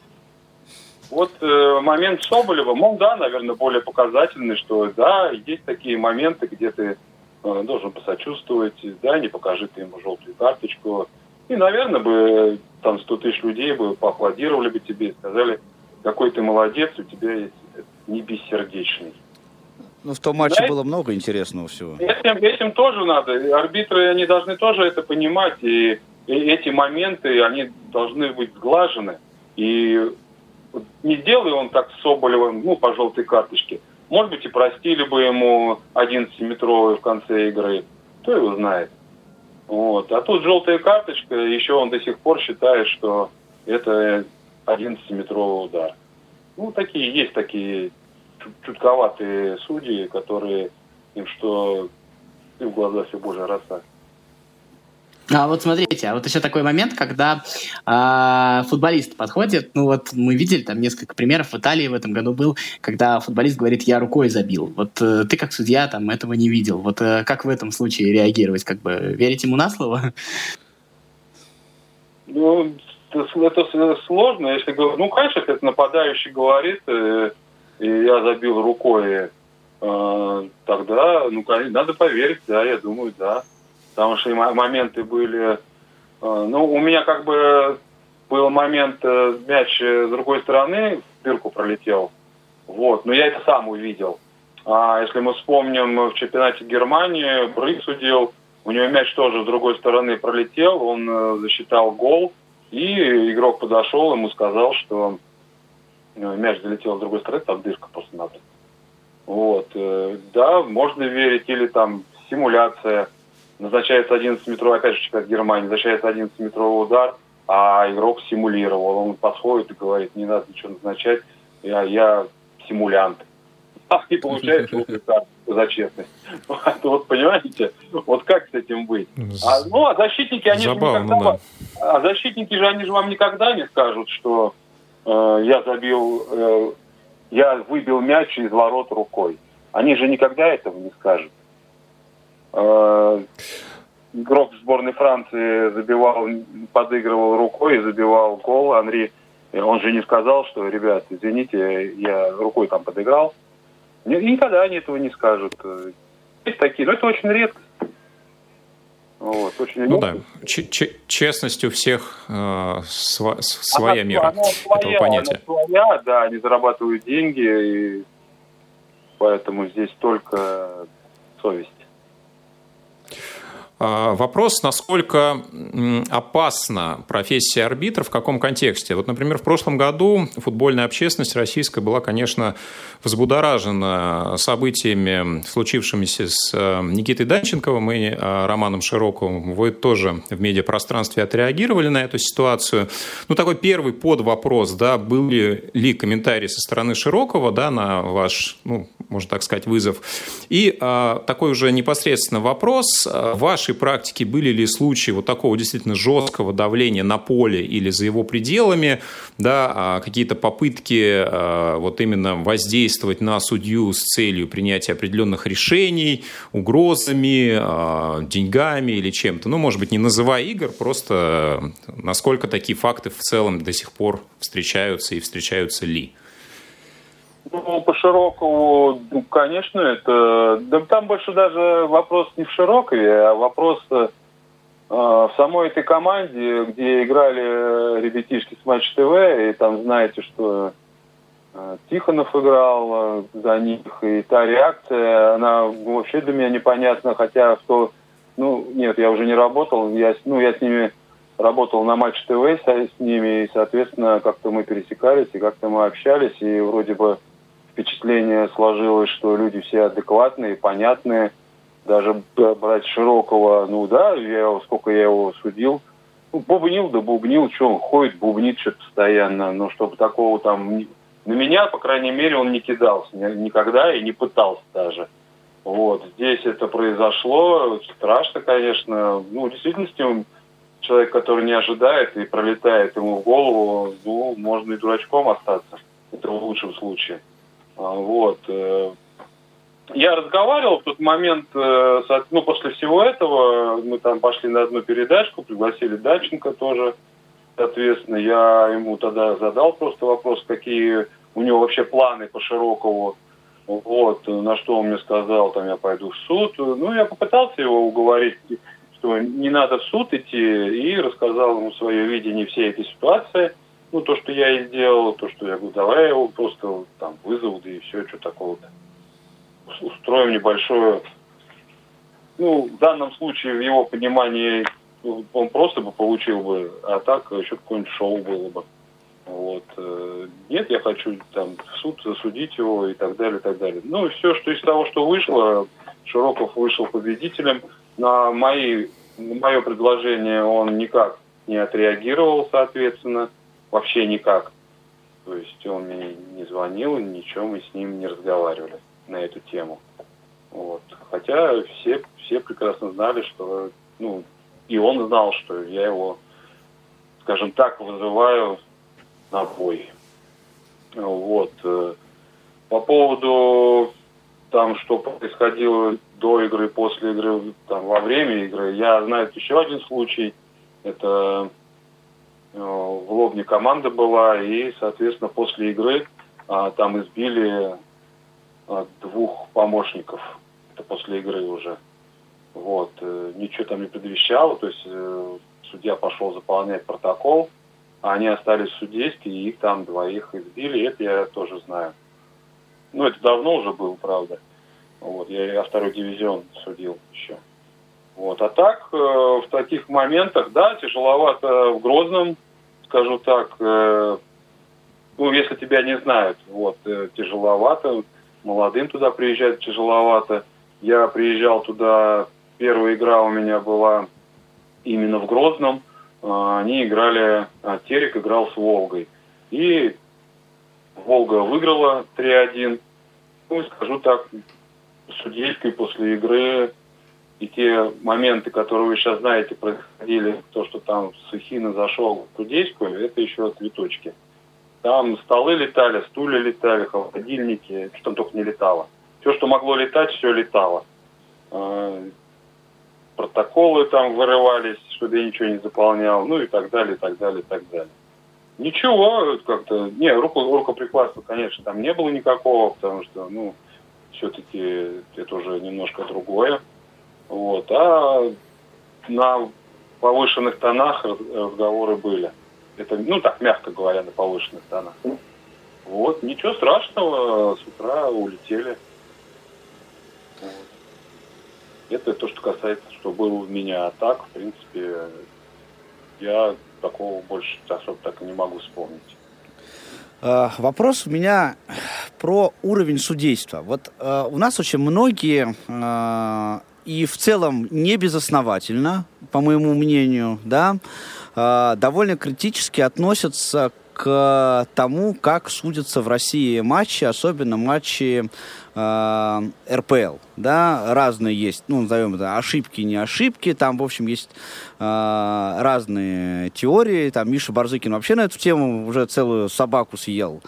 Вот э, момент Соболева, мол, да, наверное, более показательный, что да, есть такие моменты, где ты э, должен посочувствовать, да, не покажи ты ему желтую карточку. И, наверное, бы там 100 тысяч людей бы поаплодировали бы тебе и сказали, какой ты молодец, у тебя есть не бессердечный. Ну, в том матче Знаете, было много интересного всего. Этим, этим тоже надо. Арбитры, они должны тоже это понимать. И, и эти моменты, они должны быть сглажены. И не сделай он так с Соболевым, ну, по желтой карточке. Может быть, и простили бы ему 11-метровый в конце игры. Кто его знает. Вот. А тут желтая карточка, еще он до сих пор считает, что это 11-метровый удар. Ну, такие, есть такие чутковатые судьи, которые им что и в глаза все божья роса. А вот смотрите, а вот еще такой момент, когда а, футболист подходит, ну вот мы видели там несколько примеров в Италии в этом году был, когда футболист говорит, я рукой забил. Вот э, ты как судья там этого не видел. Вот э, как в этом случае реагировать? Как бы верить ему на слово? Ну, это сложно, если говорить. Ну, конечно, если нападающий говорит, э, и я забил рукой, э, тогда, ну, надо поверить, да, я думаю, да потому что моменты были... Э, ну, у меня как бы был момент, э, мяч с другой стороны в дырку пролетел. Вот, но я это сам увидел. А если мы вспомним, в чемпионате Германии Брык судил, у него мяч тоже с другой стороны пролетел, он э, засчитал гол, и игрок подошел, ему сказал, что мяч залетел с другой стороны, там дырка просто надо. Вот, да, можно верить, или там симуляция – назначается 11-метровый, опять же, чемпионат Германии, назначается 11-метровый удар, а игрок симулировал. Он подходит и говорит, не надо ничего назначать, я, я симулянт. И получает желтую карту за честность. Вот, понимаете, вот как с этим быть? А, ну, а защитники, они Забавно, же никогда... Да. А защитники же, они же вам никогда не скажут, что э, я забил, э, я выбил мяч из ворот рукой. Они же никогда этого не скажут. Э, игрок сборной Франции забивал, подыгрывал рукой и забивал гол. Анри, он же не сказал, что, ребят, извините, я рукой там подыграл. Никогда они этого не скажут. Есть такие, но это очень редко. Вот, очень ну да, Ч честность у всех э, сва своя она, мера она своя, этого понятия. Она своя, да, они зарабатывают деньги, и поэтому здесь только совесть. А, вопрос, насколько опасна профессия арбитра, в каком контексте? Вот, например, в прошлом году футбольная общественность российская была, конечно, взбудоражена событиями, случившимися с э, Никитой Данченковым и э, Романом Широковым. Вы тоже в медиапространстве отреагировали на эту ситуацию. Ну, такой первый подвопрос, да, были ли комментарии со стороны Широкого, да, на ваш, ну, можно так сказать, вызов. И а, такой уже непосредственно вопрос. Ваш вашей практике были ли случаи вот такого действительно жесткого давления на поле или за его пределами, да, а какие-то попытки а, вот именно воздействовать на судью с целью принятия определенных решений, угрозами, а, деньгами или чем-то. Ну, может быть, не называя игр, просто насколько такие факты в целом до сих пор встречаются и встречаются ли? Ну, по Широкову, ну, конечно, это... Да там больше даже вопрос не в Широкове, а вопрос э, в самой этой команде, где играли ребятишки с Матч ТВ, и там знаете, что э, Тихонов играл э, за них, и та реакция, она вообще для меня непонятна, хотя в то... Ну, нет, я уже не работал, я, ну, я с ними работал на Матч ТВ с, с ними, и, соответственно, как-то мы пересекались, и как-то мы общались, и вроде бы впечатление сложилось, что люди все адекватные, понятные. Даже брать Широкого, ну да, я сколько я его судил, ну, бубнил да бубнил, что он ходит, бубнит что-то постоянно, но чтобы такого там... На меня, по крайней мере, он не кидался никогда и не пытался даже. Вот, здесь это произошло, страшно, конечно. Ну, в действительности, он, человек, который не ожидает и пролетает ему в голову, ну, можно и дурачком остаться. Это в лучшем случае. А, вот. Э, я разговаривал в тот момент, э, ну, после всего этого, мы там пошли на одну передачку, пригласили Даченко тоже, соответственно, я ему тогда задал просто вопрос, какие у него вообще планы по Широкову, вот, на что он мне сказал, там, я пойду в суд, ну, я попытался его уговорить, что не надо в суд идти, и рассказал ему свое видение всей этой ситуации – ну, то, что я и сделал, то, что я говорю, давай я его просто там вызову, да и все, что такого-то. Устроим небольшое, ну, в данном случае, в его понимании, он просто бы получил бы, а так еще какое-нибудь шоу было бы. Вот. Э, нет, я хочу там в суд засудить его и так далее, и так далее. Ну, все, что из того, что вышло, Широков вышел победителем. На мои, мое предложение он никак не отреагировал, соответственно вообще никак. То есть он мне не звонил, ничего, мы с ним не разговаривали на эту тему. Вот. Хотя все, все прекрасно знали, что, ну, и он знал, что я его, скажем так, вызываю на бой. Вот. По поводу там, что происходило до игры, после игры, там, во время игры, я знаю еще один случай. Это в Лобне команда была, и, соответственно, после игры а, там избили а, двух помощников. Это после игры уже. Вот. Э, ничего там не предвещало, то есть э, судья пошел заполнять протокол, а они остались в судействе, и их там двоих избили, это я тоже знаю. Ну, это давно уже было, правда. Вот, я, второй дивизион судил еще. Вот. А так, э, в таких моментах, да, тяжеловато в Грозном, скажу так, э, ну, если тебя не знают, вот, э, тяжеловато, молодым туда приезжать тяжеловато. Я приезжал туда, первая игра у меня была именно в Грозном, они играли, а, Терек играл с Волгой. И Волга выиграла 3-1. Ну, скажу так, судейской после игры и те моменты, которые вы сейчас знаете, происходили, то, что там Сухина зашел в Кудейскую, это еще цветочки. Там столы летали, стулья летали, холодильники, что там только не летало. Все, что могло летать, все летало. А, протоколы там вырывались, чтобы я ничего не заполнял, ну и так далее, и так далее, и так далее. Ничего, как-то, не, руку, рукоприкладства, конечно, там не было никакого, потому что, ну, все-таки это уже немножко другое. Вот. А на повышенных тонах разговоры были. Это, ну так, мягко говоря, на повышенных тонах. Вот, ничего страшного, с утра улетели. Это то, что касается, что было у меня. А так, в принципе, я такого больше особо так и не могу вспомнить. Uh, вопрос у меня про уровень судейства. Вот uh, у нас очень многие uh, и в целом не безосновательно, по моему мнению, да, довольно критически относятся к тому, как судятся в России матчи, особенно матчи э, РПЛ. Да, разные есть, ну, назовем это ошибки, не ошибки. Там, в общем, есть э, разные теории. Там Миша Барзыкин вообще на эту тему уже целую собаку съел.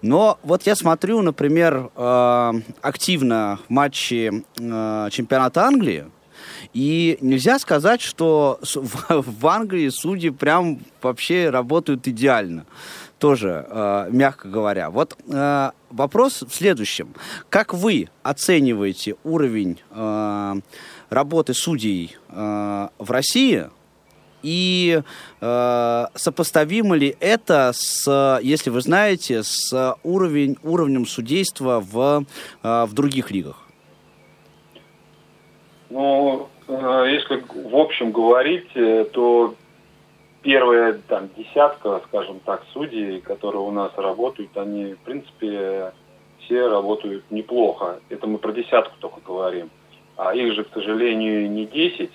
Но вот я смотрю, например, э, активно матчи э, чемпионата Англии, и нельзя сказать, что в Англии судьи прям вообще работают идеально. Тоже, э, мягко говоря. Вот э, вопрос в следующем. Как вы оцениваете уровень э, работы судей э, в России? И э, сопоставимо ли это с, если вы знаете, с уровень, уровнем судейства в, э, в других лигах? Ну, если в общем говорить, э, то первая там десятка, скажем так, судей, которые у нас работают, они, в принципе, все работают неплохо. Это мы про десятку только говорим. А их же, к сожалению, не 10.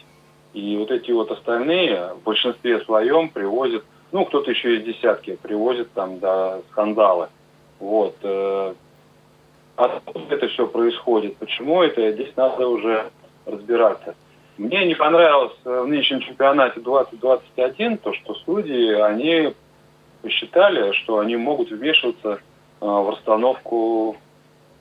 И вот эти вот остальные в большинстве своем привозят, ну, кто-то еще из десятки привозит там до скандала. Вот. Э, откуда это все происходит? Почему это? Здесь надо уже разбираться. Мне не понравилось в нынешнем чемпионате 2021 то, что судьи, они посчитали, что они могут вмешиваться э, в расстановку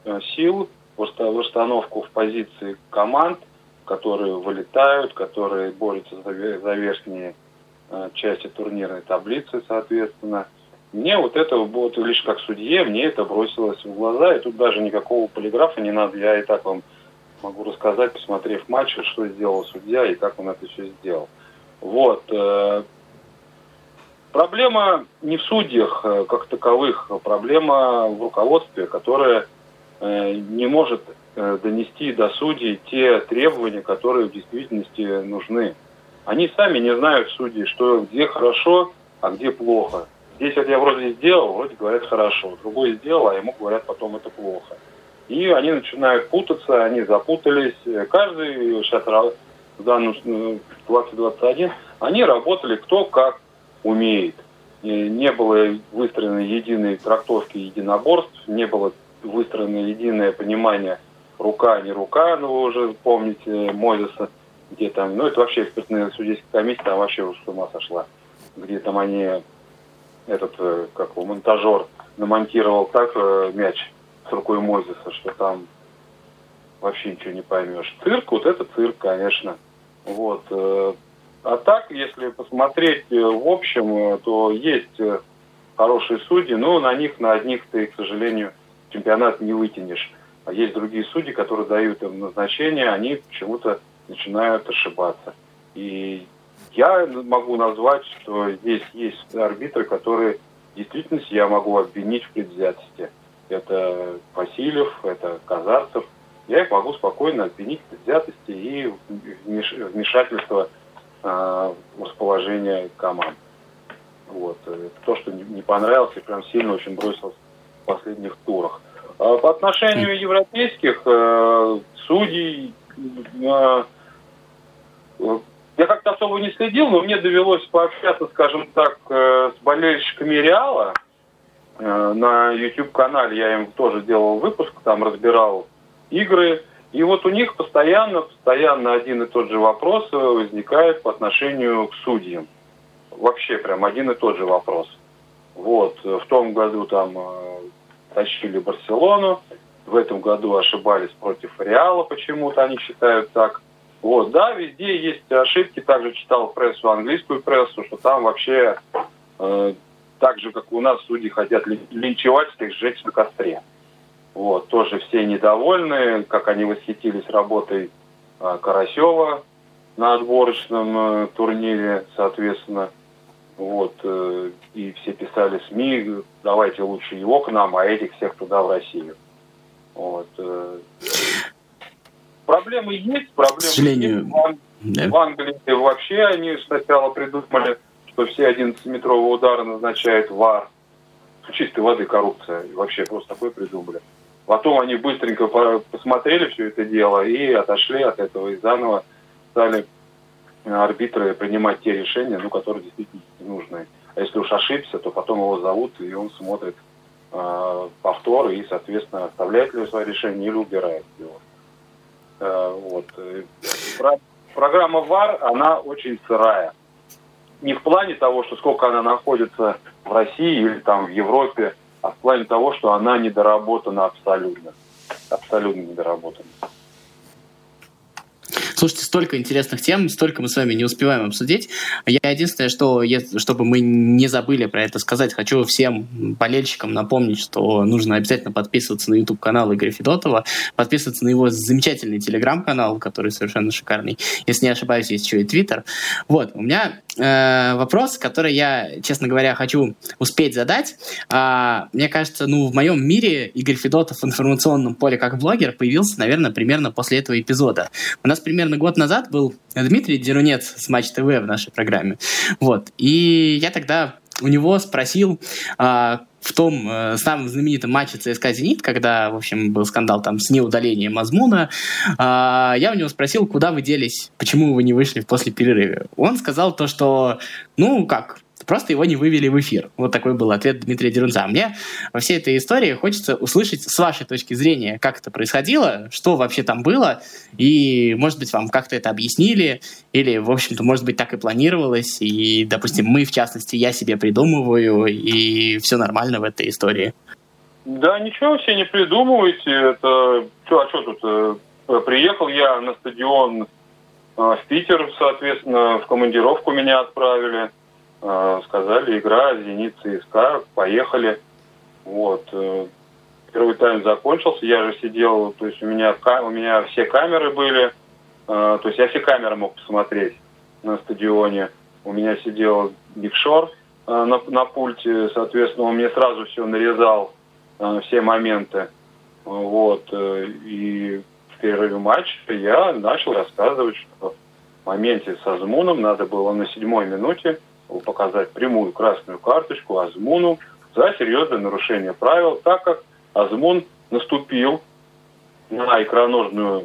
э, сил, в расстановку в позиции команд, которые вылетают, которые борются за, верхние э, части турнирной таблицы, соответственно. Мне вот это вот лишь как судье, мне это бросилось в глаза, и тут даже никакого полиграфа не надо, я и так вам могу рассказать, посмотрев матч, что сделал судья и как он это все сделал. Вот. Э, проблема не в судьях э, как таковых, а проблема в руководстве, которое э, не может донести до судей те требования, которые в действительности нужны. Они сами не знают судьи, что где хорошо, а где плохо. Здесь вот я вроде сделал, вроде говорят хорошо, другой сделал, а ему говорят потом это плохо. И они начинают путаться, они запутались. Каждый сейчас в данном 2021 они работали кто как умеет. Не было выстроено единой трактовки единоборств, не было выстроено единое понимание рука, не рука, ну вы уже помните Мойзеса, где там, ну это вообще экспертная судейская комиссия, там вообще уже с ума сошла, где там они, этот, э, как его, монтажер намонтировал так э, мяч, с рукой Мозеса, что там вообще ничего не поймешь. Цирк, вот это цирк, конечно. Вот. Э, а так, если посмотреть э, в общем, э, то есть хорошие судьи, но на них, на одних ты, к сожалению, чемпионат не вытянешь. А есть другие судьи, которые дают им назначение, они почему-то начинают ошибаться. И я могу назвать, что здесь есть арбитры, которые в действительности я могу обвинить в предвзятости это Васильев, это Казарцев. Я их могу спокойно обвинить в взятости и вмешательство э, в расположение команд. Вот. Это то, что не понравилось и прям сильно очень бросилось в последних турах. А по отношению европейских э, судей, э, я как-то особо не следил, но мне довелось пообщаться, скажем так, э, с болельщиками Реала – Э, на YouTube-канале я им тоже делал выпуск, там разбирал игры. И вот у них постоянно, постоянно один и тот же вопрос возникает по отношению к судьям. Вообще прям один и тот же вопрос. Вот, в том году там э, тащили Барселону, в этом году ошибались против Реала почему-то, они считают так. Вот, да, везде есть ошибки, также читал прессу, английскую прессу, что там вообще э, так же, как у нас судьи хотят линчевать, всех сжечь на костре. Вот, тоже все недовольны, как они восхитились работой а, Карасева на отборочном э, турнире, соответственно. Вот, э, и все писали СМИ, давайте лучше его к нам, а этих всех туда, в Россию. Вот. Э. проблемы есть, проблемы К сожалению, есть. В, Ан... да? в Англии вообще они сначала придумали, что все 11-метровые удары назначает ВАР. Чистой воды коррупция. Вообще просто такое придумали. Потом они быстренько посмотрели все это дело и отошли от этого и заново стали арбитры принимать те решения, ну, которые действительно нужны. А если уж ошибся, то потом его зовут, и он смотрит э, повтор и, соответственно, оставляет ли свое решение или убирает его. Э, вот. Про, программа ВАР, она очень сырая. Не в плане того, что сколько она находится в России или там в Европе, а в плане того, что она недоработана абсолютно. Абсолютно недоработана. Слушайте, столько интересных тем, столько мы с вами не успеваем обсудить. Я единственное, что, чтобы мы не забыли про это сказать, хочу всем болельщикам напомнить, что нужно обязательно подписываться на YouTube-канал Игоря Федотова, подписываться на его замечательный телеграм-канал, который совершенно шикарный. Если не ошибаюсь, есть еще и Твиттер. Вот, у меня э, вопрос, который я, честно говоря, хочу успеть задать. А, мне кажется, ну, в моем мире Игорь Федотов в информационном поле как блогер появился, наверное, примерно после этого эпизода. У нас примерно год назад был Дмитрий Дерунец с Матч ТВ в нашей программе. Вот. И я тогда у него спросил, а, в том э, самом знаменитом матче ЦСКА «Зенит», когда, в общем, был скандал там с неудалением Азмуна, э, я у него спросил, куда вы делись, почему вы не вышли после перерыва. Он сказал то, что, ну, как, Просто его не вывели в эфир. Вот такой был ответ Дмитрия Дерунца. Мне во всей этой истории хочется услышать с вашей точки зрения, как это происходило, что вообще там было, и, может быть, вам как-то это объяснили, или, в общем-то, может быть, так и планировалось, и, допустим, мы, в частности, я себе придумываю, и все нормально в этой истории. Да, ничего себе не придумывайте. Это что, а что тут? Э, приехал я на стадион э, в Питер, соответственно, в командировку меня отправили. Э, сказали, игра, Зенит, ЦСКА, поехали. Вот. Э, первый тайм закончился, я же сидел, то есть у меня, у меня все камеры были, э, то есть я все камеры мог посмотреть на стадионе. У меня сидел Бигшор на, на пульте, соответственно, он мне сразу все нарезал, все моменты. Вот. И в перерыве матча я начал рассказывать, что в моменте с Азмуном надо было на седьмой минуте показать прямую красную карточку Азмуну за серьезное нарушение правил, так как Азмун наступил на икроножную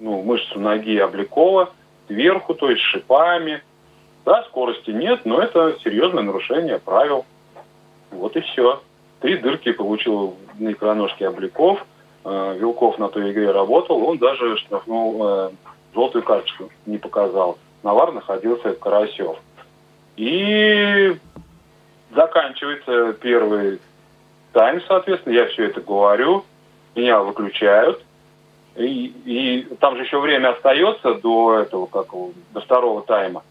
ну, мышцу ноги Обликова сверху, то есть шипами. Да, скорости нет, но это серьезное нарушение правил. Вот и все. Три дырки получил на икроножке Обликов. Э, Вилков на той игре работал, он даже штрафнул э, желтую карточку не показал. На вар находился Карасев. И заканчивается первый тайм, соответственно, я все это говорю, меня выключают. И, и там же еще время остается до этого, как до второго тайма.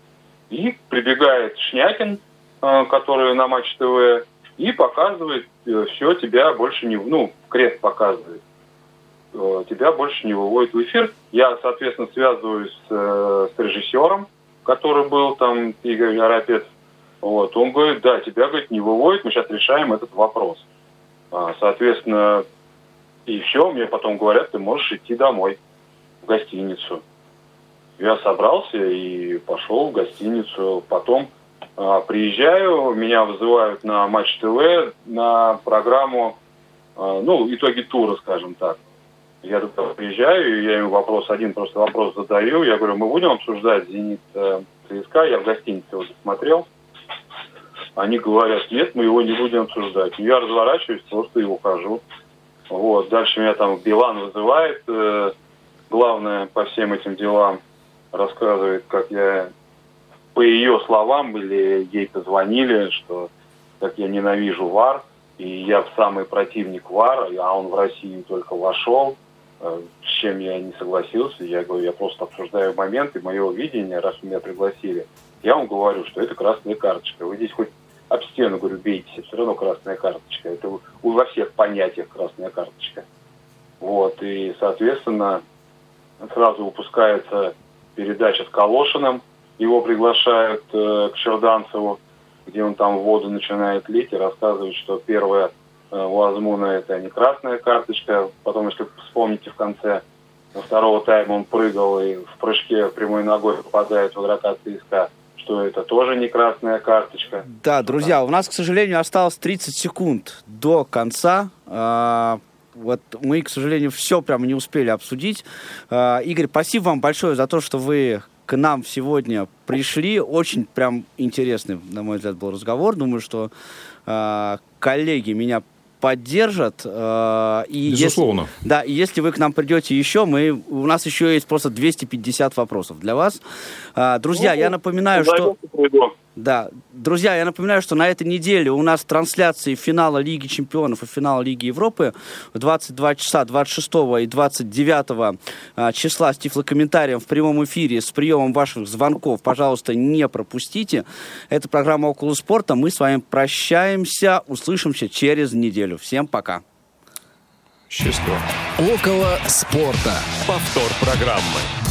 И прибегает Шнякин, э, который на Матч ТВ, и показывает, э, все, тебя больше не... Ну, крест показывает. Э, тебя больше не выводит в эфир. Я, соответственно, связываюсь с, с режиссером, который был там, Игорь Арапец, вот, он говорит, да, тебя, говорит, не выводит, мы сейчас решаем этот вопрос. А, соответственно, и все, мне потом говорят, ты можешь идти домой, в гостиницу. Я собрался и пошел в гостиницу. Потом а, приезжаю, меня вызывают на Матч ТВ, на программу, а, ну, итоги тура, скажем так. Я туда приезжаю, я им вопрос, один просто вопрос задаю. Я говорю, мы будем обсуждать «Зенит» э, ЦСКА. Я в гостинице уже смотрел. Они говорят, нет, мы его не будем обсуждать. Я разворачиваюсь, просто и ухожу. Вот. Дальше меня там Билан вызывает, э, главное по всем этим делам, рассказывает, как я по ее словам или ей позвонили, что как я ненавижу ВАР, и я самый противник ВАР, а он в Россию только вошел. Э, с чем я не согласился. Я говорю, я просто обсуждаю моменты моего видения, раз меня пригласили. Я вам говорю, что это красная карточка. Вы здесь хоть об стену, говорю, бейтесь, все равно красная карточка. Это во всех понятиях красная карточка. Вот, и, соответственно, сразу выпускается передача с Калошиным, его приглашают э, к Черданцеву, где он там воду начинает лить и рассказывает, что первое у Азмуна это не красная карточка. Потом, если вспомните в конце второго тайма он прыгал и в прыжке прямой ногой попадает в игрока ЦСКА, что это тоже не красная карточка. Да, друзья, у нас, к сожалению, осталось 30 секунд до конца. А, вот мы, к сожалению, все прямо не успели обсудить. А, Игорь, спасибо вам большое за то, что вы к нам сегодня пришли. Очень прям интересный, на мой взгляд, был разговор. Думаю, что а, коллеги меня поддержат. Э, и Безусловно. Если, да, и если вы к нам придете еще, мы, у нас еще есть просто 250 вопросов для вас. Э, друзья, ну, я напоминаю, что... Да, друзья, я напоминаю, что на этой неделе у нас трансляции финала Лиги Чемпионов и финала Лиги Европы в 22 часа 26 и 29 а, числа с тифлокомментарием в прямом эфире с приемом ваших звонков. Пожалуйста, не пропустите. Это программа «Около спорта». Мы с вами прощаемся, услышимся через неделю. Всем пока. Счастливо. Около спорта. Повтор программы.